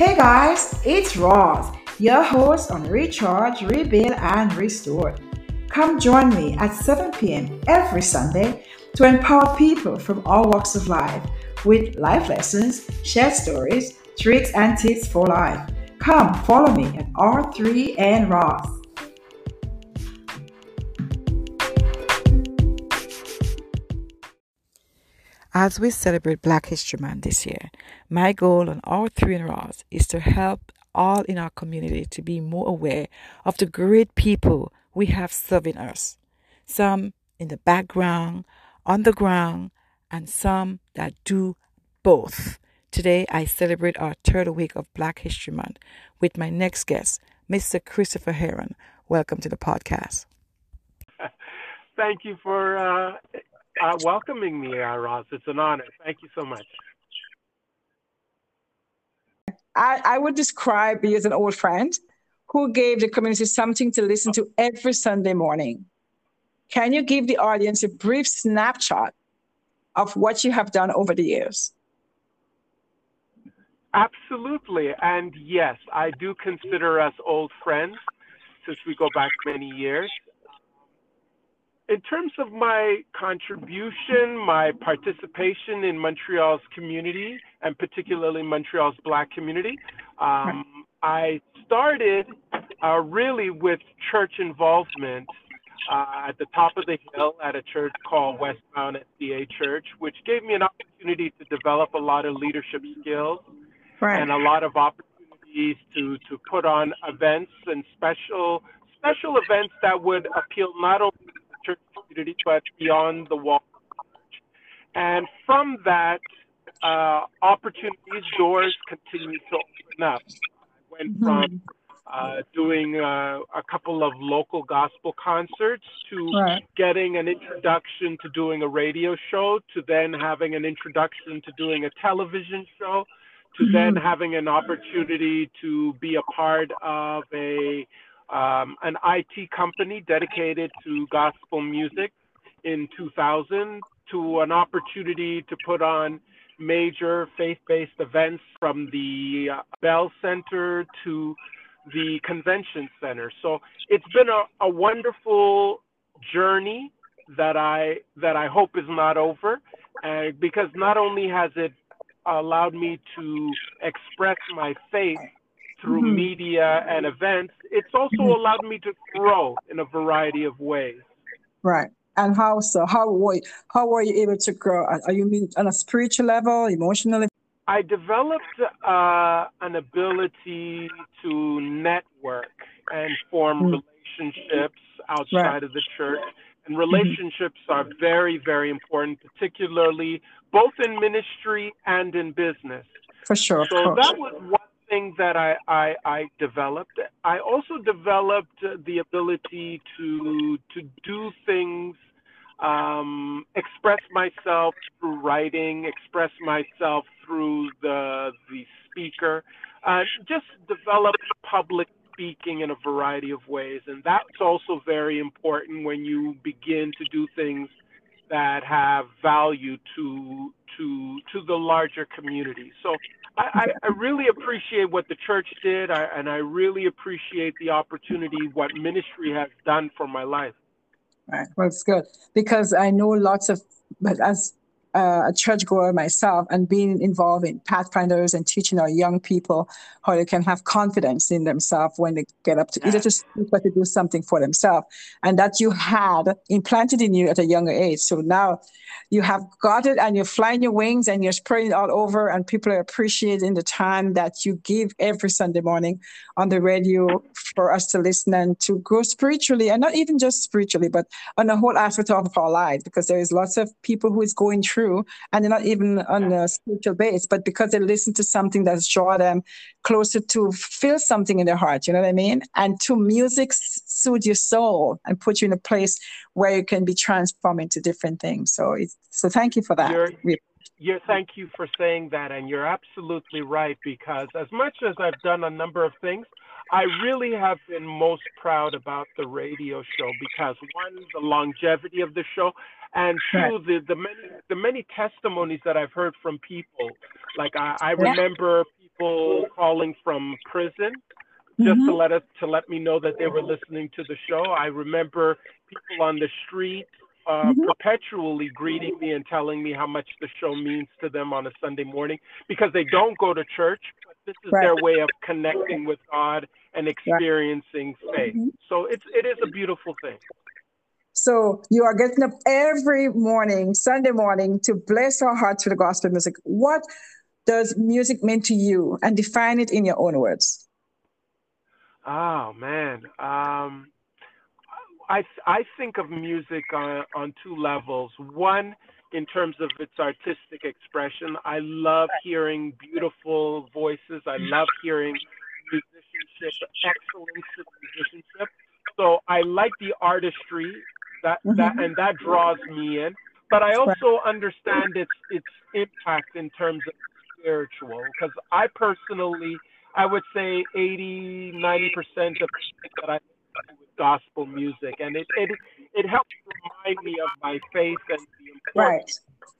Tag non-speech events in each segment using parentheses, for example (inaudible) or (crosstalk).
Hey guys, it's Roz, your host on Recharge, Rebuild, and Restore. Come join me at 7 p.m. every Sunday to empower people from all walks of life with life lessons, shared stories, tricks, and tips for life. Come follow me at R3 and Roz. As we celebrate Black History Month this year, my goal on R3 and Roz is to help all in our community to be more aware of the great people we have serving us. Some in the background, on the ground, and some that do both. Today, I celebrate our third week of Black History Month with my next guest, Mr. Christopher Heron. Welcome to the podcast. (laughs) Thank you for uh, uh, welcoming me, uh, Roz. It's an honor. Thank you so much. I, I would describe you as an old friend who gave the community something to listen to every Sunday morning. Can you give the audience a brief snapshot of what you have done over the years? Absolutely. And yes, I do consider us old friends since we go back many years in terms of my contribution, my participation in Montreal's community, and particularly Montreal's Black community, um, I started uh, really with church involvement uh, at the top of the hill at a church called Westmount SDA Church, which gave me an opportunity to develop a lot of leadership skills right. and a lot of opportunities to, to put on events and special special events that would appeal not only church community, but beyond the wall. And from that, uh, opportunities, doors continue to open up. I went mm-hmm. from uh, doing uh, a couple of local gospel concerts to right. getting an introduction to doing a radio show to then having an introduction to doing a television show to mm-hmm. then having an opportunity to be a part of a um, an IT company dedicated to gospel music in 2000 to an opportunity to put on major faith-based events from the uh, Bell Center to the convention center. So it's been a, a wonderful journey that I that I hope is not over, uh, because not only has it allowed me to express my faith through mm-hmm. media and events, it's also mm-hmm. allowed me to grow in a variety of ways. Right. And how so? How were you, how were you able to grow? Are you mean on a spiritual level, emotionally? I developed uh, an ability to network and form mm-hmm. relationships outside right. of the church. And mm-hmm. relationships are very, very important, particularly both in ministry and in business. For sure. So that was one thing that I, I, I developed. I also developed the ability to to do things, um, express myself through writing, express myself through the the speaker, uh, just develop public speaking in a variety of ways, and that's also very important when you begin to do things that have value to to to the larger community. So I, I, really appreciate what the church did, I, and I really appreciate the opportunity what ministry has done for my life. Right. Well, it's good because I know lots of, but as uh, a churchgoer myself and being involved in pathfinders and teaching our young people how they can have confidence in themselves when they get up to either to speak or to do something for themselves and that you had implanted in you at a younger age. So now you have got it and you're flying your wings and you're spreading it all over and people are appreciating the time that you give every sunday morning on the radio for us to listen and to grow spiritually and not even just spiritually but on the whole aspect of our lives, because there is lots of people who is going through true and they're not even on a spiritual base, but because they listen to something that's draw them closer to feel something in their heart, you know what I mean? And to music soothe your soul and put you in a place where you can be transformed into different things. So it's, so thank you for that. You're, you're, thank you for saying that. And you're absolutely right, because as much as I've done a number of things, I really have been most proud about the radio show because one, the longevity of the show, and two, the the many the many testimonies that I've heard from people. Like I, I remember people calling from prison just mm-hmm. to let us to let me know that they were listening to the show. I remember people on the street uh, mm-hmm. perpetually greeting me and telling me how much the show means to them on a Sunday morning because they don't go to church. But this is right. their way of connecting with God and experiencing right. faith. Mm-hmm. So it's it is a beautiful thing. So you are getting up every morning, Sunday morning, to bless our hearts with the gospel music. What does music mean to you? And define it in your own words. Oh man, um, I I think of music on on two levels. One, in terms of its artistic expression, I love hearing beautiful voices. I love hearing musicianship, excellence of musicianship. So I like the artistry that mm-hmm. that and that draws me in. But I also understand its its impact in terms of spiritual because I personally I would say 80, 90 percent of that I gospel music, and it it it helps remind me of my faith and the importance right.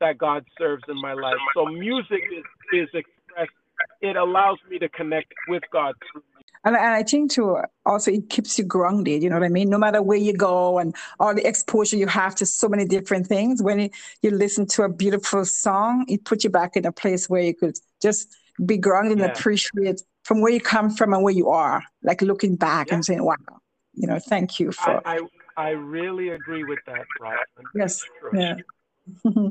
that God serves in my life. So music is is expressed. It allows me to connect with God through and, and I think too, also it keeps you grounded, you know what I mean? No matter where you go and all the exposure you have to so many different things, when you, you listen to a beautiful song, it puts you back in a place where you could just be grounded yeah. and appreciate from where you come from and where you are, like looking back yeah. and saying, wow, you know, thank you for. I, I, I really agree with that, Brian. Yes. Yeah. (laughs)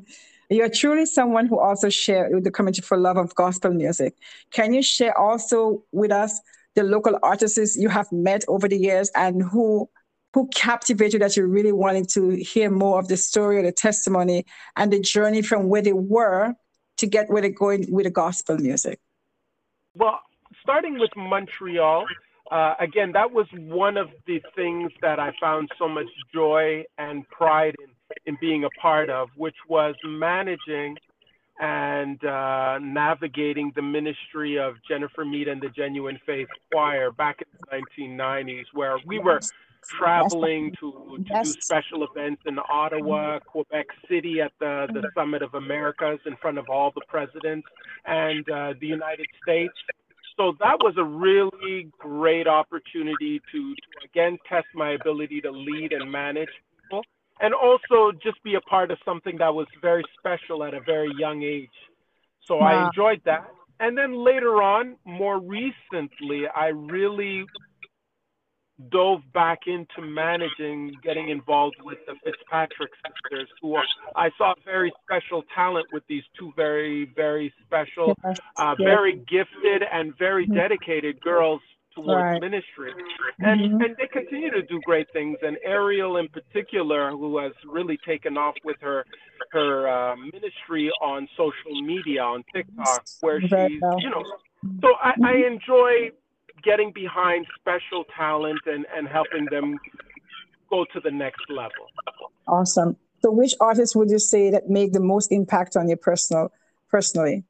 You're truly someone who also share with the community for love of gospel music. Can you share also with us the local artists you have met over the years and who who captivated you that you really wanted to hear more of the story or the testimony and the journey from where they were to get where they're going with the gospel music? Well, starting with Montreal, uh, again, that was one of the things that I found so much joy and pride in, in being a part of, which was managing and uh, navigating the ministry of Jennifer Mead and the Genuine Faith Choir back in the 1990s, where we were traveling to, to do special events in Ottawa, Quebec City at the, the Summit of Americas in front of all the presidents and uh, the United States. So that was a really great opportunity to, to again test my ability to lead and manage people and also just be a part of something that was very special at a very young age. So wow. I enjoyed that. And then later on, more recently, I really dove back into managing, getting involved with the Fitzpatrick sisters, who are, I saw very special talent with these two very, very special, yes. Uh, yes. very gifted and very mm-hmm. dedicated girls towards right. ministry. And mm-hmm. and they continue to do great things. And Ariel in particular, who has really taken off with her her uh, ministry on social media on TikTok, where she's you know. So I, I mm-hmm. enjoy getting behind special talent and, and helping them go to the next level. Awesome. So which artists would you say that make the most impact on you personal personally?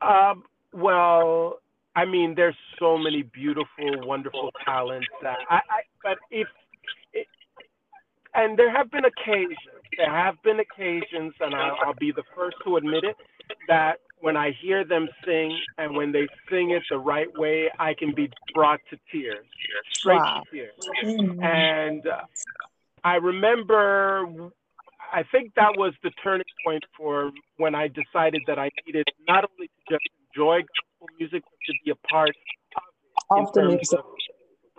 Um, well, I mean, there's so many beautiful, wonderful talents that I, I but if, it, and there have been occasions, there have been occasions, and I'll, I'll be the first to admit it, that when I hear them sing and when they sing it the right way, I can be brought to tears, straight wow. to tears. Mm-hmm. And uh, I remember, I think that was the turning point for when I decided that I needed not only to just enjoy gospel music, but to be a part of, in terms of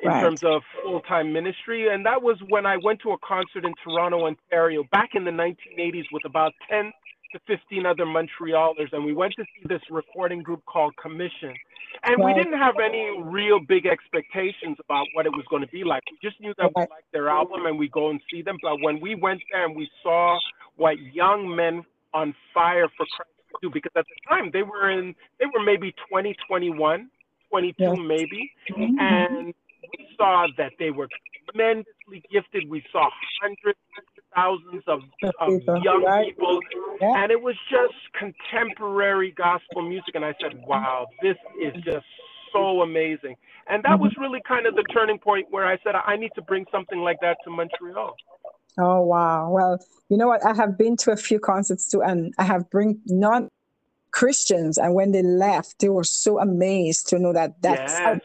in right. terms of full-time ministry and that was when i went to a concert in toronto ontario back in the 1980s with about 10 to 15 other montrealers and we went to see this recording group called Commissioned and right. we didn't have any real big expectations about what it was going to be like we just knew that right. we liked their album and we go and see them but when we went there and we saw what young men on fire for christ do because at the time they were in they were maybe 20 21 22 yeah. maybe mm-hmm. and we saw that they were tremendously gifted we saw hundreds thousands of, of young people yeah. and it was just contemporary gospel music and i said wow this is just so amazing and that was mm-hmm. really kind of the turning point where i said i need to bring something like that to montreal Oh wow! Well, you know what? I have been to a few concerts too, and I have bring not Christians, and when they left, they were so amazed to know that that's Yes.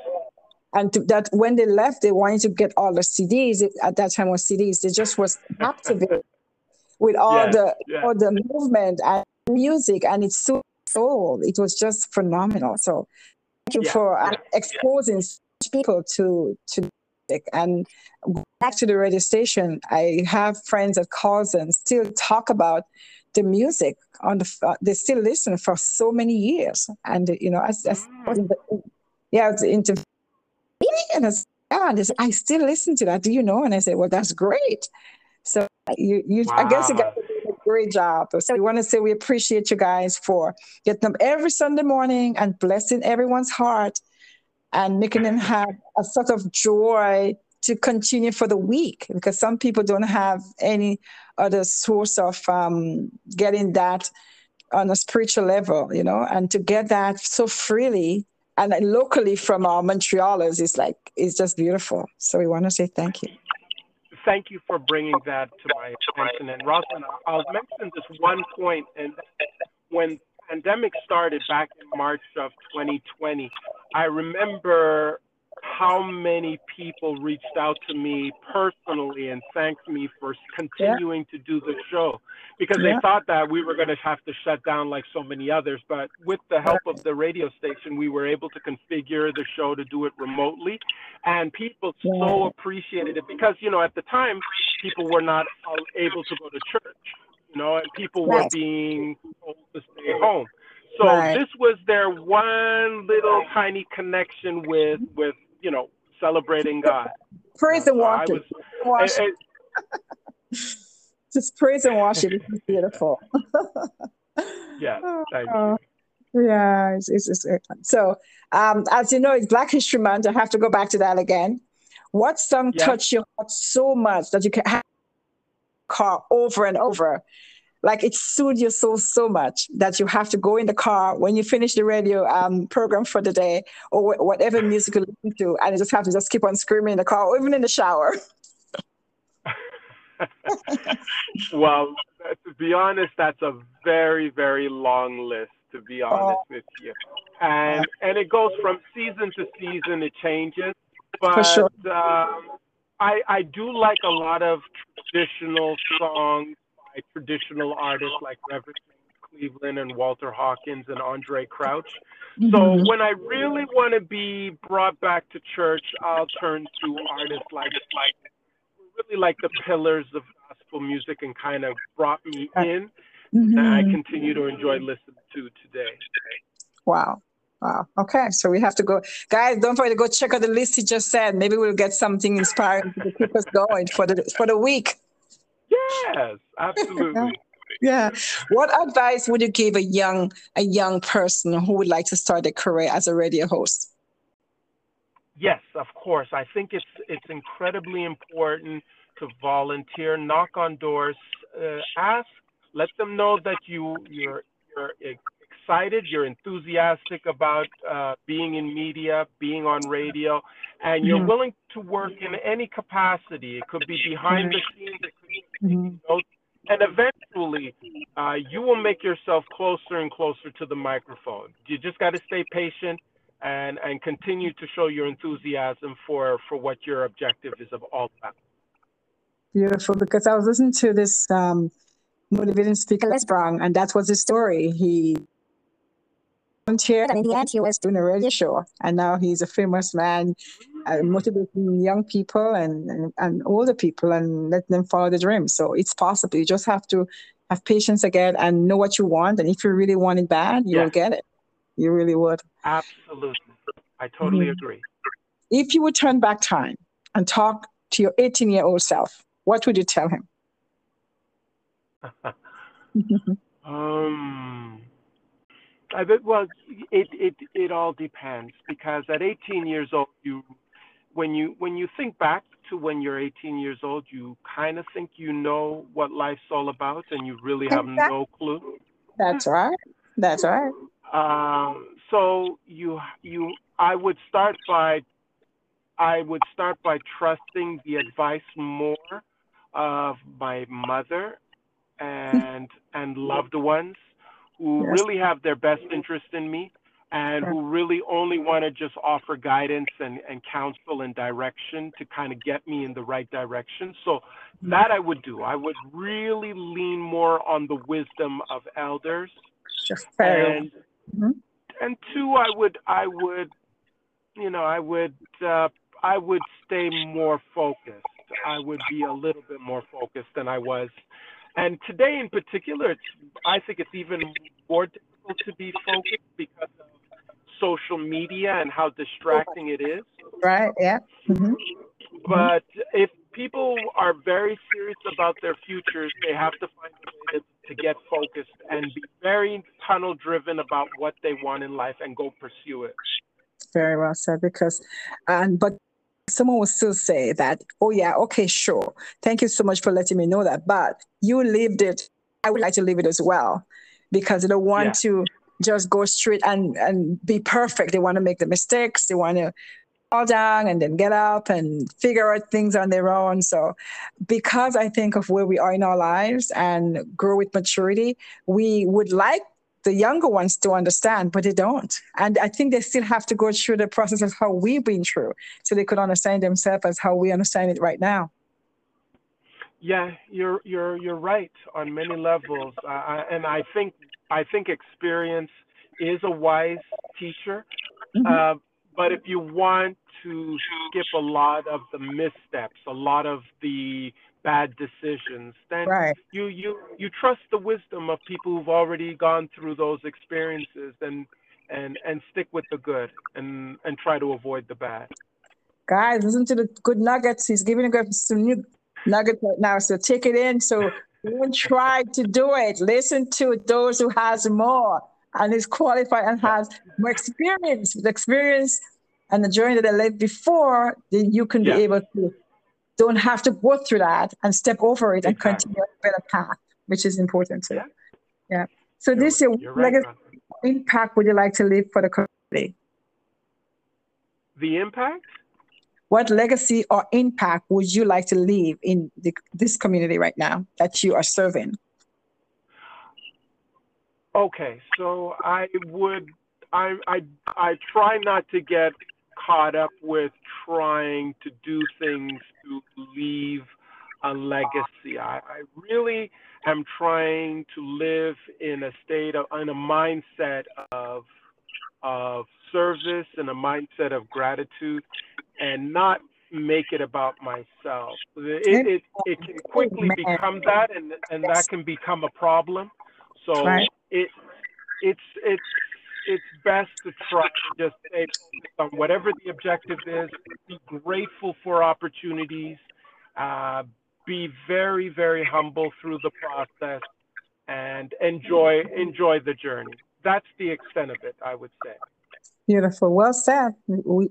And to, that when they left, they wanted to get all the CDs. It- At that time, was CDs. They just was activated with all the all the movement and music, and it's so soul. It was just phenomenal. So thank you Yeah, for uh, yeah, exposing people to to music. And back to the radio station, I have friends that calls and still talk about the music on the. Uh, they still listen for so many years, and you know, as, as Mm. yeah, it's into and I said, yeah, and they said, I still listen to that. Do you know? And I said, well, that's great. So you, you, I guess you got a great job. So we want to say we appreciate you guys for getting them every Sunday morning and blessing everyone's heart and making them have a sort of joy to continue for the week because some people don't have any other source of um, getting that on a spiritual level, you know, and to get that so freely and locally from our Montrealers is like it's just beautiful. So we want to say thank you. Thank you for bringing that to my attention. And Rosalind, I'll mention this one point. And when pandemic started back in March of 2020, I remember how many people reached out to me personally and thanked me for continuing to do the show because Yeah. they thought that we were going to have to shut down like so many others. But with the help of the radio station, we were able to configure the show to do it remotely. And people so appreciated it because, you know, at the time, people were not able to go to church, you know, and people were being told to stay home. So Right. this was their one little tiny connection with, with you know, celebrating God. (laughs) Praise and So worship. was, Worship. eh, (laughs) eh, Just praise and worship. It's beautiful. (laughs) yeah, thank you. Yeah, it's, it's, it's. So, um, as you know, it's Black History Month. I have to go back to that again. What song Yeah. touched your heart so much that you can have car over and over? Like it soothed your soul so much that you have to go in the car when you finish the radio um, program for the day or wh- whatever music you listen to, and you just have to just keep on screaming in the car or even in the shower. (laughs) (laughs) well, to be honest, that's a very, very long list. To be honest Oh. with you, and and it goes from season to season. It changes, but For sure. um, I I do like a lot of traditional songs by traditional artists like Reverend Cleveland and Walter Hawkins and Andre Crouch. So Mhm. when I really want to be brought back to church, I'll turn to artists like like really like the pillars of gospel music and kind of brought me in and I continue to enjoy listening to today. Wow. Wow. Okay. So we have to go. Guys, don't forget to go check out the list he just said. Maybe we'll get something inspiring to keep us going for the for the week. Yes, absolutely. (laughs) Yeah. What advice would you give a young a young person who would like to start a career as a radio host? Yes, of course. I think it's it's incredibly important to volunteer, knock on doors, uh, ask, let them know that you you're you're excited, you're enthusiastic about uh, being in media, being on radio, and you're willing to work in any capacity. It could be behind the scenes, it could be Mhm. notes, and eventually uh, you will make yourself closer and closer to the microphone. You just got to stay patient and and continue to show your enthusiasm for for what your objective is of all about. Beautiful. Because I was listening to this um, motivating speaker, Les Brown, and that was his story. He volunteered, and in the end, he was doing a radio show, and now he's a famous man, uh, motivating young people and, and and older people, and letting them follow the dream. So it's possible. You just have to have patience again and know what you want, and if you really want it bad, you Yeah. will get it. You really would. Absolutely, I totally Mhm. agree. If you would turn back time and talk to your 18 year old self, what would you tell him? (laughs) Um, I well, it, it, it all depends because at 18 years old, you, when you, when you think back to when you're 18 years old, you kind of think you know what life's all about and you really have Exactly. no clue. That's right. That's right. Um, so you, you, I would start by, I would start by trusting the advice more of my mother and and loved ones who Yes. really have their best interest in me and who really only want to just offer guidance and, and counsel and direction to kind of get me in the right direction. So that I would do. I would really lean more on the wisdom of elders and Mhm. and two i would i would you know i would uh, i would stay more focused i would be a little bit more focused than i was and today in particular it's i think it's even more difficult to be focused because of social media and how distracting it is Right? Yeah. hmm but if people are very serious about their futures, they have to find a way to, to get focused and be very tunnel driven about what they want in life and go pursue it. Very well said. Because, and but someone will still say that, oh yeah, okay, sure. Thank you so much for letting me know that. But you lived it. I would like to live it as well, because they don't want Yeah. to just go straight and and be perfect. They want to make the mistakes. They want to fall down and then get up and figure out things on their own. So, because I think of where we are in our lives and grow with maturity, we would like the younger ones to understand, but they don't. And I think they still have to go through the process of how we've been through so they could understand themselves as how we understand it right now. Yeah, you're you're you're right on many levels, uh, and I think I think experience is a wise teacher. Mhm. Uh, but if you want to skip a lot of the missteps, a lot of the bad decisions, then Right. you you you trust the wisdom of people who've already gone through those experiences and and and stick with the good and and try to avoid the bad. Guys, listen to the good nuggets. He's giving you some new nuggets right now. So take it in. So don't try to do it. Listen to those who has more and is qualified and has more experience. The experience and the journey that they lived before, then you can Yeah. be able to don't have to go through that and step over it and Exactly. continue a better path, which is important too. Yeah. Yeah. So You're- this year, right, legacy impact would you like to leave for the community? The impact? What legacy or impact would you like to leave in the, this community right now that you are serving? Okay, so I would I I I try not to get caught up with trying to do things to leave a legacy. I, I really am trying to live in a state of in a mindset of of service and a mindset of gratitude and not make it about myself. It it, it can quickly become that and and that can become a problem. So Right. it it's it's it's best to try to just stay on whatever the objective is. Be grateful for opportunities. Uh, be very very humble through the process, and enjoy enjoy the journey. That's the extent of it, I would say. Beautiful. Well said. We,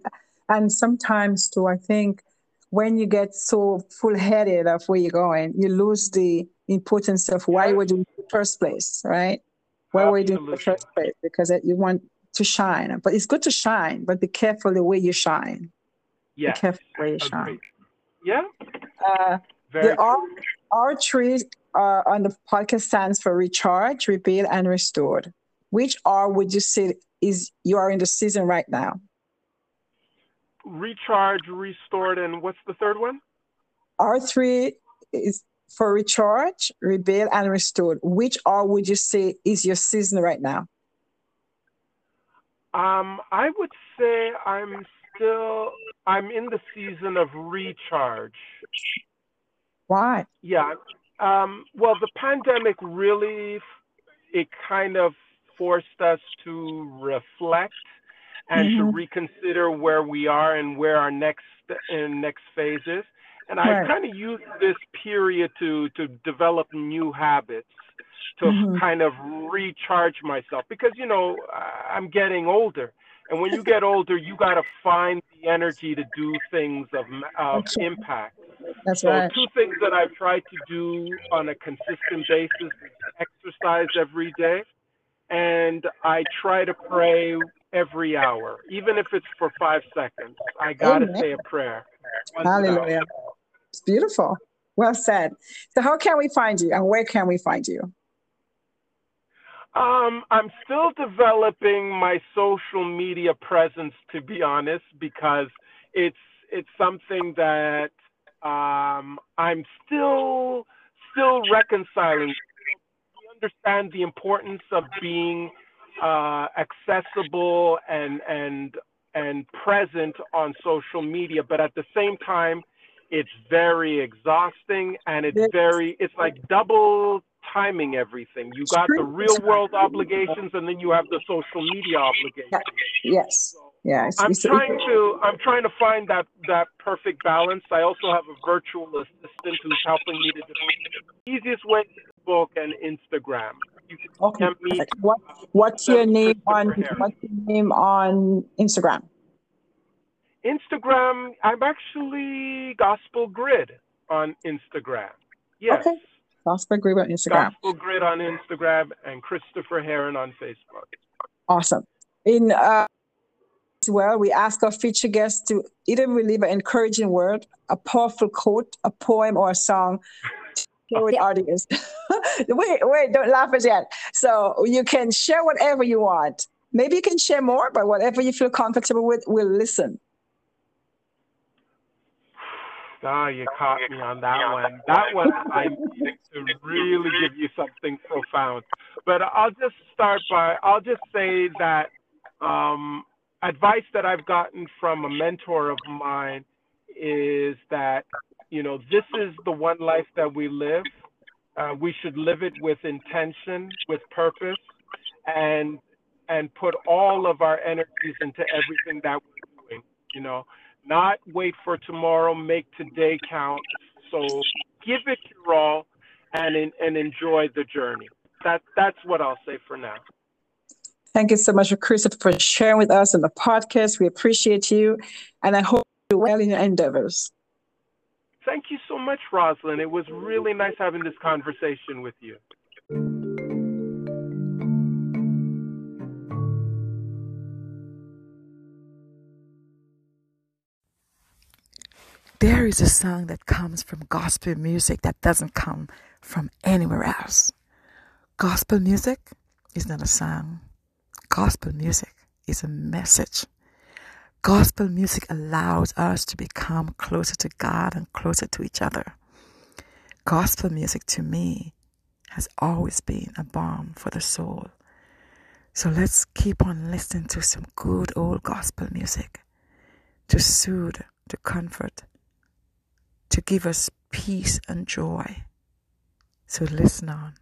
and sometimes too, I think when you get so full headed of where you're going, you lose the importance of why Yeah. we're doing it in the first place, right? Why we're doing in the first place because it- you want to shine. But it's good to shine, but be careful the way you shine. Yes. Be careful the way you shine. Yeah. Uh, Very the R. R three uh, on the podcast stands for recharge, rebuild, and restored. Which R would you say is you are in the season right now? Recharge, restored, and what's the third one? R three is for recharge, rebuild, and restored. Which R would you say is your season right now? Um, I would say I'm still I'm in the season of recharge. Why? Yeah. Um, well, the pandemic really it kind of forced us to reflect and to Mhm. reconsider where we are and where our next and next phase is. And I Right. kind of used this period to to develop new habits to Mhm. kind of recharge myself because you know I- I'm getting older. And when you get older, you got to find the energy to do things of, of impact. That's So right. two things that I've tried to do on a consistent basis is exercise every day, and I try to pray every hour, even if it's for five seconds. I gotta say a prayer. Hallelujah. It's beautiful. Well said. So, how can we find you and where can we find you? Um, I'm still developing my social media presence, to be honest, because it's it's something that um, I'm still still reconciling. We understand the importance of being uh, accessible and and and present on social media, but at the same time, it's very exhausting and it's very it's like double timing everything. You got the real world obligations and then you have the social media obligations. Yes. Yes. I'm trying to I'm trying to find that that perfect balance. I also have a virtual assistant who's helping me to do the easiest way Facebook and Instagram. Okay. What what's your name on what's your name on Instagram? Instagram, I'm actually Gospel Grid on Instagram. Yes. Okay. Gospel Grid on Instagram. Gospel Grid on Instagram and Christopher Heron on Facebook. Awesome. In uh, as well, we ask our feature guests to either relieve an encouraging word, a powerful quote, a poem, or a song to the audience. (laughs) wait, wait, don't laugh as yet. So you can share whatever you want. Maybe you can share more, but whatever you feel comfortable with, we'll listen. Oh, you caught me on that one. That one I need to really give you something profound. But I'll just start by I'll just say that um, advice that I've gotten from a mentor of mine is that you know this is the one life that we live. Uh, we should live it with intention, with purpose, and and put all of our energies into everything that we're doing. You know, not wait for tomorrow, make today count. So give it your all and and enjoy the journey. That that's what I'll say for now. Thank you so much, Christopher, for sharing with us on the podcast. We appreciate you, and I hope you well in your endeavors. Thank you so much, Rosalind. It was really nice having this conversation with you. There is a song that comes from gospel music that doesn't come from anywhere else. Gospel music is not a song. Gospel music is a message. Gospel music allows us to become closer to God and closer to each other. Gospel music to me has always been a balm for the soul. So let's keep on listening to some good old gospel music to soothe, to comfort, to give us peace and joy. So listen on.